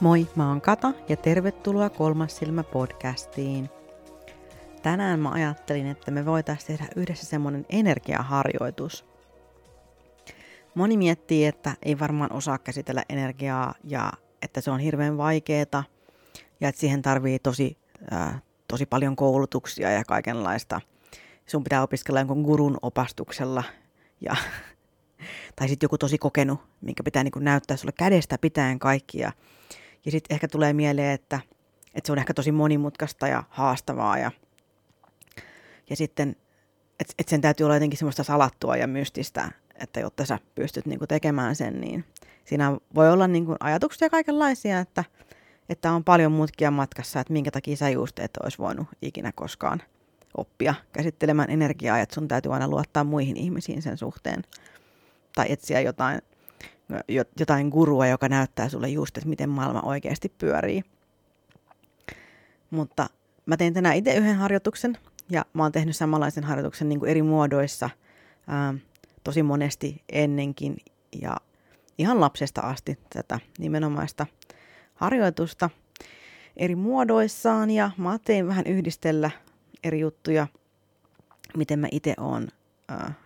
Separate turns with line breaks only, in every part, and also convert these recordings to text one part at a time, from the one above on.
Moi, mä oon Kata ja tervetuloa Kolmas silmä podcastiin. Tänään mä ajattelin, että me voitaisiin tehdä yhdessä semmonen energiaharjoitus. Moni miettii, että ei varmaan osaa käsitellä energiaa ja että se on hirveän vaikeeta ja että siihen tarvii tosi, äh, tosi paljon koulutuksia ja kaikenlaista. Sun pitää opiskella jonkun gurun opastuksella ja tai sitten joku tosi kokenut, minkä pitää niin näyttää sulle kädestä pitäen kaikkia ja sitten ehkä tulee mieleen, että, että se on ehkä tosi monimutkaista ja haastavaa ja, ja sitten, että, että sen täytyy olla jotenkin semmoista salattua ja mystistä, että jotta sä pystyt niin kuin tekemään sen, niin siinä voi olla niin kuin ajatuksia kaikenlaisia, että, että on paljon mutkia matkassa, että minkä takia sä just et olisi voinut ikinä koskaan oppia käsittelemään energiaa, että sun täytyy aina luottaa muihin ihmisiin sen suhteen. Tai etsiä jotain jotain gurua, joka näyttää sulle just, että miten maailma oikeasti pyörii. Mutta mä tein tänään itse yhden harjoituksen, ja mä oon tehnyt samanlaisen harjoituksen niin kuin eri muodoissa ää, tosi monesti ennenkin, ja ihan lapsesta asti tätä nimenomaista harjoitusta eri muodoissaan, ja mä tein vähän yhdistellä eri juttuja, miten mä itse oon,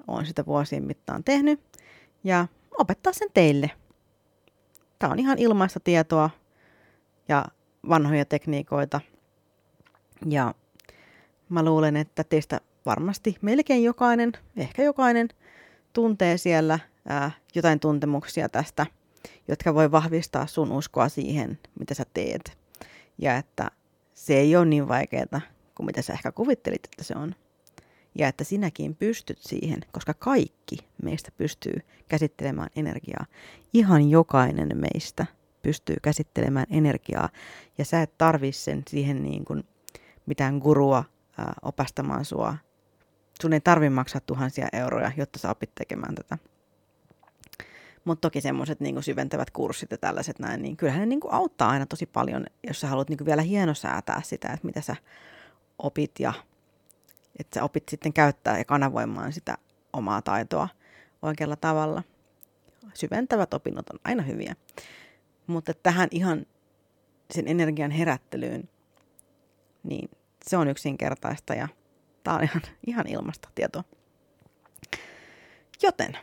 oon sitä vuosien mittaan tehnyt, ja opettaa sen teille. Tämä on ihan ilmaista tietoa ja vanhoja tekniikoita. Ja mä luulen, että teistä varmasti melkein jokainen, ehkä jokainen, tuntee siellä ää, jotain tuntemuksia tästä, jotka voi vahvistaa sun uskoa siihen, mitä sä teet. Ja että se ei ole niin vaikeaa kuin mitä sä ehkä kuvittelit, että se on ja että sinäkin pystyt siihen, koska kaikki meistä pystyy käsittelemään energiaa. Ihan jokainen meistä pystyy käsittelemään energiaa ja sä et tarvi sen siihen niin kuin mitään gurua ää, opastamaan sua. Sun ei tarvi maksaa tuhansia euroja, jotta sä opit tekemään tätä. Mutta toki semmoiset niinku syventävät kurssit ja tällaiset näin, niin kyllähän ne niinku auttaa aina tosi paljon, jos sä haluat niinku vielä hienosäätää sitä, että mitä sä opit ja että sä opit sitten käyttää ja kanavoimaan sitä omaa taitoa oikealla tavalla. Syventävät opinnot on aina hyviä. Mutta tähän ihan sen energian herättelyyn, niin se on yksinkertaista ja tämä on ihan, ihan ilmasta tietoa. Joten,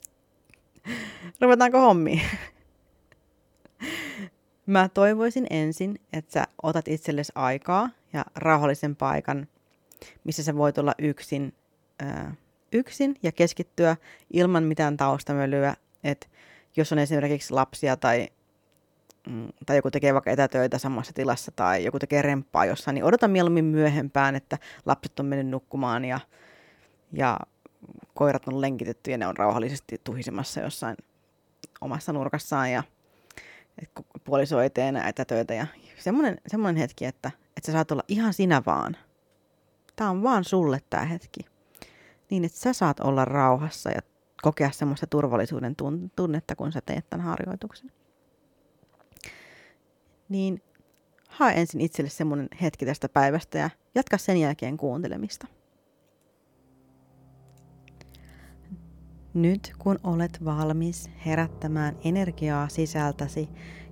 ruvetaanko hommiin? Mä toivoisin ensin, että sä otat itsellesi aikaa ja rauhallisen paikan missä sä voit olla yksin, ää, yksin ja keskittyä ilman mitään taustamölyä. että jos on esimerkiksi lapsia tai, mm, tai joku tekee vaikka etätöitä samassa tilassa tai joku tekee remppaa jossain, niin odota mieluummin myöhempään, että lapset on mennyt nukkumaan ja, ja koirat on lenkitetty ja ne on rauhallisesti tuhisemassa jossain omassa nurkassaan ja puoliso ei tee enää etätöitä ja semmoinen, semmoinen hetki, että, että sä saat olla ihan sinä vaan – Tämä on vaan sulle tämä hetki. Niin, että sä saat olla rauhassa ja kokea semmoista turvallisuuden tunnetta, kun sä teet tämän harjoituksen. Niin hae ensin itselle semmoinen hetki tästä päivästä ja jatka sen jälkeen kuuntelemista. Nyt kun olet valmis herättämään energiaa sisältäsi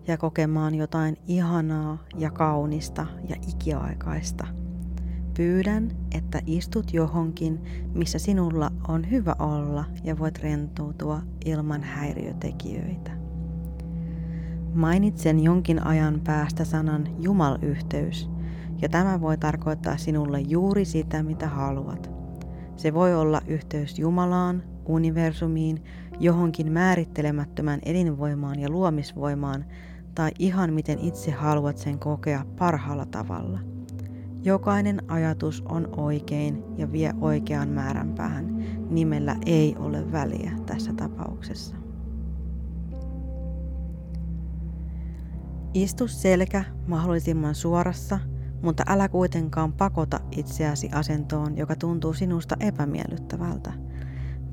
ja kokemaan jotain ihanaa ja kaunista ja ikiaikaista – Pyydän, että istut johonkin, missä sinulla on hyvä olla ja voit rentoutua ilman häiriötekijöitä. Mainitsen jonkin ajan päästä sanan Jumalyhteys, ja tämä voi tarkoittaa sinulle juuri sitä, mitä haluat. Se voi olla yhteys Jumalaan, universumiin, johonkin määrittelemättömän elinvoimaan ja luomisvoimaan, tai ihan miten itse haluat sen kokea parhaalla tavalla – Jokainen ajatus on oikein ja vie oikean määrän päähän. Nimellä ei ole väliä tässä tapauksessa. Istu selkä mahdollisimman suorassa, mutta älä kuitenkaan pakota itseäsi asentoon, joka tuntuu sinusta epämiellyttävältä –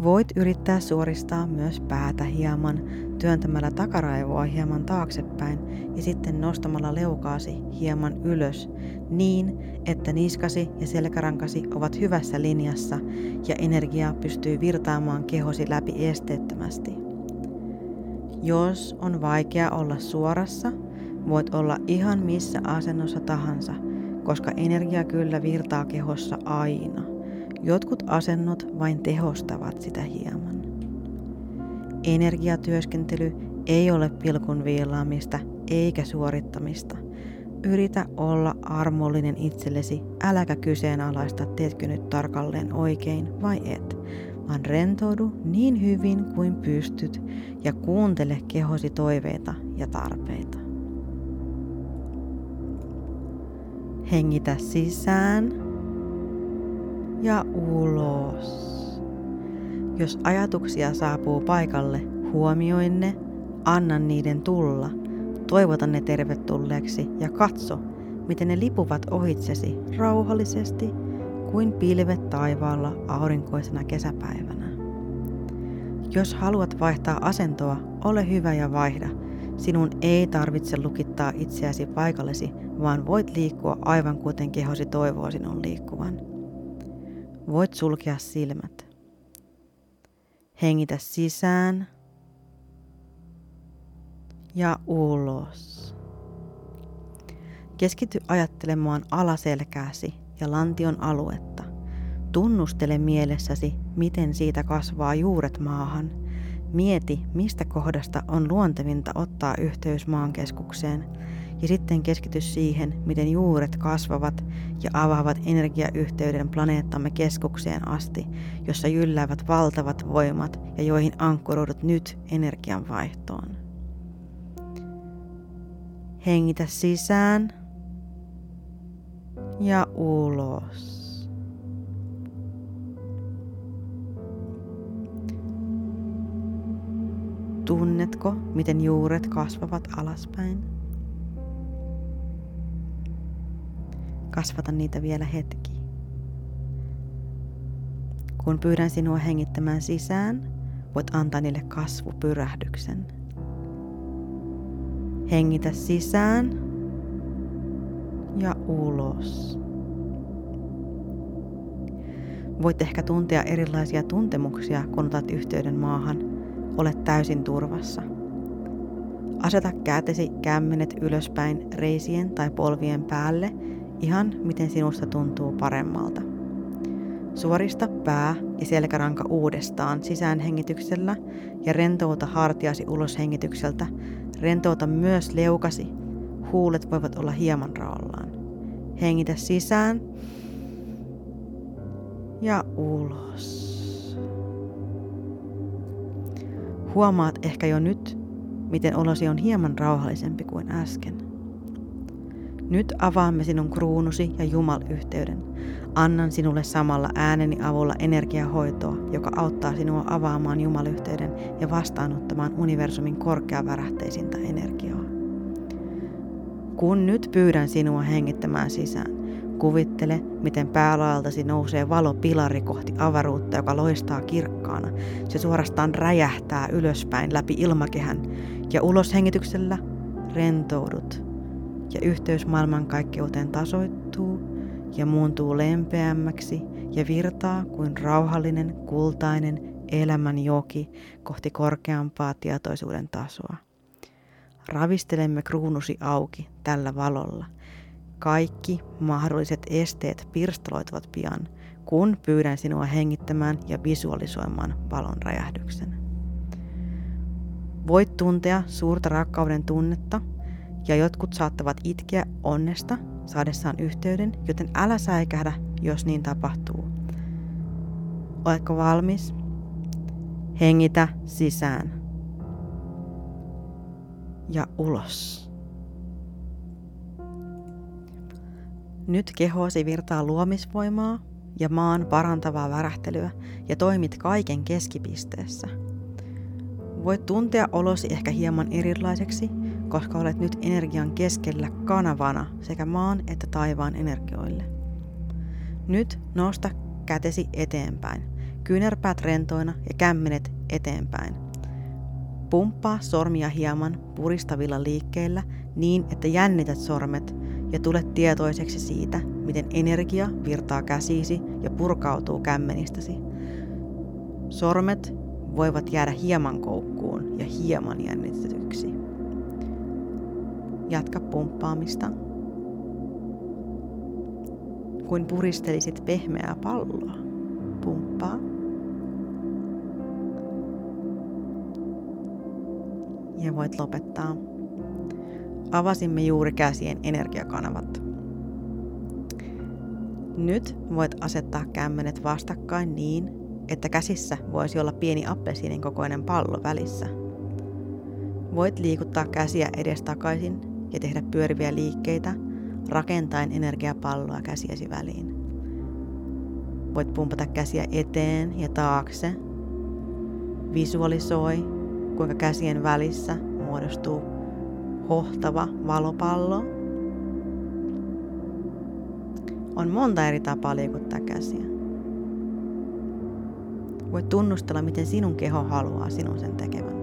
Voit yrittää suoristaa myös päätä hieman työntämällä takaraivoa hieman taaksepäin ja sitten nostamalla leukaasi hieman ylös niin, että niskasi ja selkärankasi ovat hyvässä linjassa ja energia pystyy virtaamaan kehosi läpi esteettömästi. Jos on vaikea olla suorassa, voit olla ihan missä asennossa tahansa, koska energia kyllä virtaa kehossa aina. Jotkut asennot vain tehostavat sitä hieman. Energiatyöskentely ei ole pilkun viilaamista eikä suorittamista. Yritä olla armollinen itsellesi, äläkä kyseenalaista, teetkö nyt tarkalleen oikein vai et, vaan rentoudu niin hyvin kuin pystyt ja kuuntele kehosi toiveita ja tarpeita. Hengitä sisään ja ulos. Jos ajatuksia saapuu paikalle, huomioi ne, anna niiden tulla, toivota ne tervetulleeksi ja katso, miten ne lipuvat ohitsesi rauhallisesti kuin pilvet taivaalla aurinkoisena kesäpäivänä. Jos haluat vaihtaa asentoa, ole hyvä ja vaihda. Sinun ei tarvitse lukittaa itseäsi paikallesi, vaan voit liikkua aivan kuten kehosi toivoo sinun liikkuvan. Voit sulkea silmät. Hengitä sisään ja ulos. Keskity ajattelemaan alaselkääsi ja lantion aluetta. Tunnustele mielessäsi, miten siitä kasvaa juuret maahan. Mieti, mistä kohdasta on luontevinta ottaa yhteys maankeskukseen ja sitten keskity siihen, miten juuret kasvavat ja avaavat energiayhteyden planeettamme keskukseen asti, jossa jylläävät valtavat voimat ja joihin ankkuroidut nyt energian vaihtoon. Hengitä sisään ja ulos. Tunnetko, miten juuret kasvavat alaspäin? Kasvata niitä vielä hetki. Kun pyydän sinua hengittämään sisään, voit antaa niille kasvupyrähdyksen. Hengitä sisään ja ulos. Voit ehkä tuntea erilaisia tuntemuksia, kun otat yhteyden maahan. Olet täysin turvassa. Aseta kätesi kämmenet ylöspäin reisien tai polvien päälle, ihan miten sinusta tuntuu paremmalta. Suorista pää ja selkäranka uudestaan sisäänhengityksellä ja rentouta hartiasi ulos hengitykseltä. Rentouta myös leukasi. Huulet voivat olla hieman raollaan. Hengitä sisään ja ulos. Huomaat ehkä jo nyt, miten olosi on hieman rauhallisempi kuin äsken. Nyt avaamme sinun kruunusi ja Jumal-yhteyden. Annan sinulle samalla ääneni avulla energiahoitoa, joka auttaa sinua avaamaan Jumalyhteyden ja vastaanottamaan universumin korkeavärähteisintä energiaa. Kun nyt pyydän sinua hengittämään sisään, kuvittele, miten päälaeltasi nousee valopilari kohti avaruutta, joka loistaa kirkkaana. Se suorastaan räjähtää ylöspäin läpi ilmakehän ja uloshengityksellä rentoudut ja yhteys maailmankaikkeuteen tasoittuu ja muuntuu lempeämmäksi ja virtaa kuin rauhallinen, kultainen elämän joki kohti korkeampaa tietoisuuden tasoa. Ravistelemme kruunusi auki tällä valolla. Kaikki mahdolliset esteet pirstaloituvat pian, kun pyydän sinua hengittämään ja visualisoimaan valon räjähdyksen. Voit tuntea suurta rakkauden tunnetta ja jotkut saattavat itkeä onnesta saadessaan yhteyden, joten älä säikähdä, jos niin tapahtuu. Oletko valmis? Hengitä sisään ja ulos. Nyt kehosi virtaa luomisvoimaa ja maan parantavaa värähtelyä ja toimit kaiken keskipisteessä. Voit tuntea olosi ehkä hieman erilaiseksi, koska olet nyt energian keskellä kanavana sekä maan että taivaan energioille. Nyt nosta kätesi eteenpäin, kyynärpäät rentoina ja kämmenet eteenpäin. Pumppaa sormia hieman puristavilla liikkeillä niin, että jännität sormet ja tulet tietoiseksi siitä, miten energia virtaa käsiisi ja purkautuu kämmenistäsi. Sormet voivat jäädä hieman koukkuun ja hieman jännitetyksi. Jatka pumppaamista. Kuin puristelisit pehmeää palloa. Pumppaa. Ja voit lopettaa. Avasimme juuri käsien energiakanavat. Nyt voit asettaa kämmenet vastakkain niin, että käsissä voisi olla pieni appelsiinin kokoinen pallo välissä. Voit liikuttaa käsiä edestakaisin ja tehdä pyöriviä liikkeitä rakentaen energiapalloa käsiesi väliin. Voit pumpata käsiä eteen ja taakse. Visualisoi, kuinka käsien välissä muodostuu hohtava valopallo. On monta eri tapaa liikuttaa käsiä. Voit tunnustella, miten sinun keho haluaa sinun sen tekevän.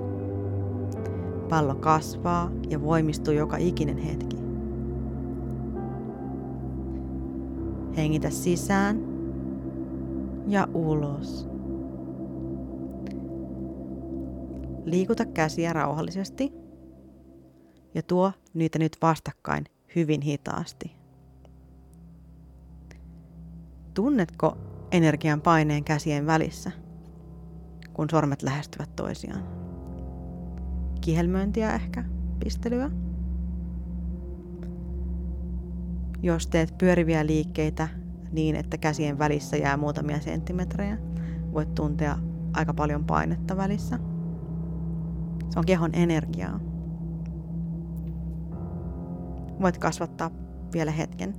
Pallo kasvaa ja voimistuu joka ikinen hetki. Hengitä sisään ja ulos. Liikuta käsiä rauhallisesti ja tuo niitä nyt vastakkain hyvin hitaasti. Tunnetko energian paineen käsien välissä, kun sormet lähestyvät toisiaan? Kihelmöintiä ehkä, pistelyä. Jos teet pyöriviä liikkeitä niin, että käsien välissä jää muutamia senttimetrejä, voit tuntea aika paljon painetta välissä. Se on kehon energiaa. Voit kasvattaa vielä hetken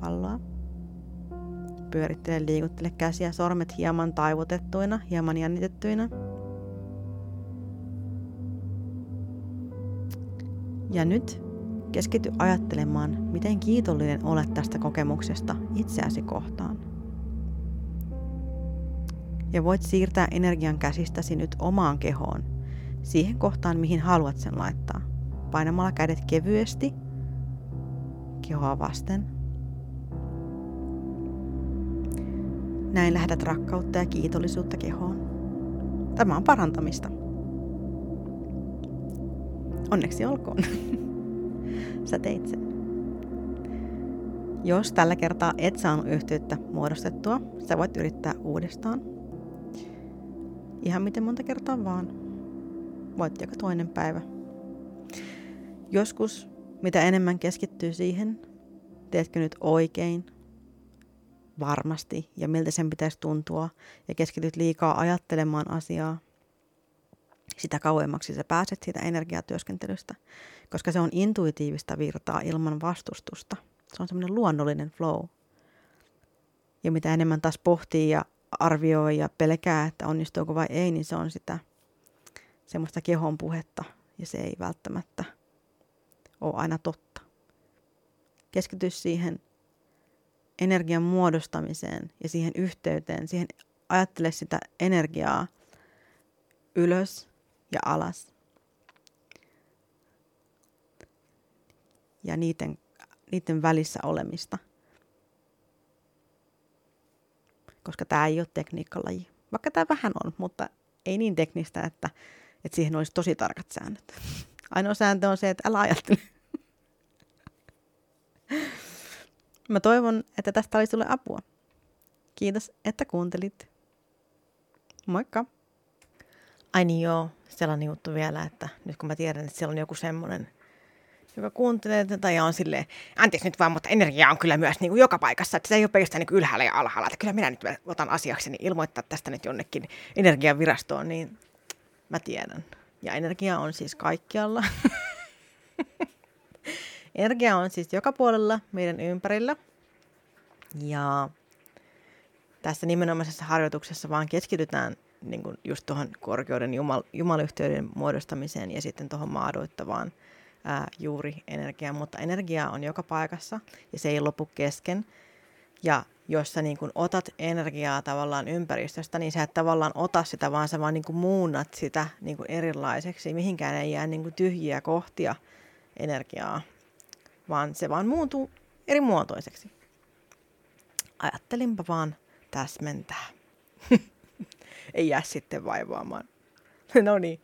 palloa. Pyörittele, liikuttele käsiä, sormet hieman taivutettuina, hieman jännitettyinä. Ja nyt keskity ajattelemaan, miten kiitollinen olet tästä kokemuksesta itseäsi kohtaan. Ja voit siirtää energian käsistäsi nyt omaan kehoon, siihen kohtaan, mihin haluat sen laittaa, painamalla kädet kevyesti kehoa vasten. Näin lähetät rakkautta ja kiitollisuutta kehoon. Tämä on parantamista. Onneksi olkoon. Sä teit sen. Jos tällä kertaa et saanut yhteyttä muodostettua, sä voit yrittää uudestaan. Ihan miten monta kertaa vaan. Voit joka toinen päivä. Joskus, mitä enemmän keskittyy siihen, teetkö nyt oikein, varmasti ja miltä sen pitäisi tuntua ja keskityt liikaa ajattelemaan asiaa, sitä kauemmaksi sä pääset siitä energiatyöskentelystä, koska se on intuitiivista virtaa ilman vastustusta. Se on semmoinen luonnollinen flow. Ja mitä enemmän taas pohtii ja arvioi ja pelkää, että onnistuuko vai ei, niin se on sitä semmoista kehon puhetta ja se ei välttämättä ole aina totta. Keskity siihen energian muodostamiseen ja siihen yhteyteen, siihen ajattele sitä energiaa ylös ja alas. Ja niiden, niiden välissä olemista. Koska tämä ei ole tekniikkalaji. Vaikka tämä vähän on, mutta ei niin teknistä, että, että siihen olisi tosi tarkat säännöt. Ainoa sääntö on se, että älä ajattele. Mä toivon, että tästä oli sulle apua. Kiitos, että kuuntelit. Moikka! Ai niin joo, sellainen juttu vielä, että nyt kun mä tiedän, että siellä on joku semmoinen, joka kuuntelee tätä ja on silleen, anteeksi nyt vaan, mutta energia on kyllä myös niin kuin joka paikassa, että se ei ole pelkästään niin ylhäällä ja alhaalla, että kyllä minä nyt otan asiakseni ilmoittaa tästä nyt jonnekin energiavirastoon, niin mä tiedän. Ja energia on siis kaikkialla. energia on siis joka puolella meidän ympärillä. Ja tässä nimenomaisessa harjoituksessa vaan keskitytään niin kuin just tuohon korkeuden jumal, jumalyhteyden muodostamiseen ja sitten tuohon maadoittavaan ää, juuri energiaan. Mutta energia on joka paikassa ja se ei lopu kesken. Ja jos sä niin kuin otat energiaa tavallaan ympäristöstä, niin sä et tavallaan ota sitä, vaan sä vaan niin kuin muunnat sitä niin kuin erilaiseksi. Mihinkään ei jää niin kuin tyhjiä kohtia energiaa, vaan se vaan muuntuu eri muotoiseksi. Ajattelinpa vaan täsmentää. ei jää sitten vaivaamaan. no niin.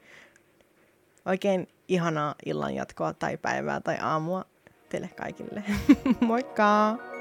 Oikein ihanaa illan jatkoa tai päivää tai aamua teille kaikille. Moikka!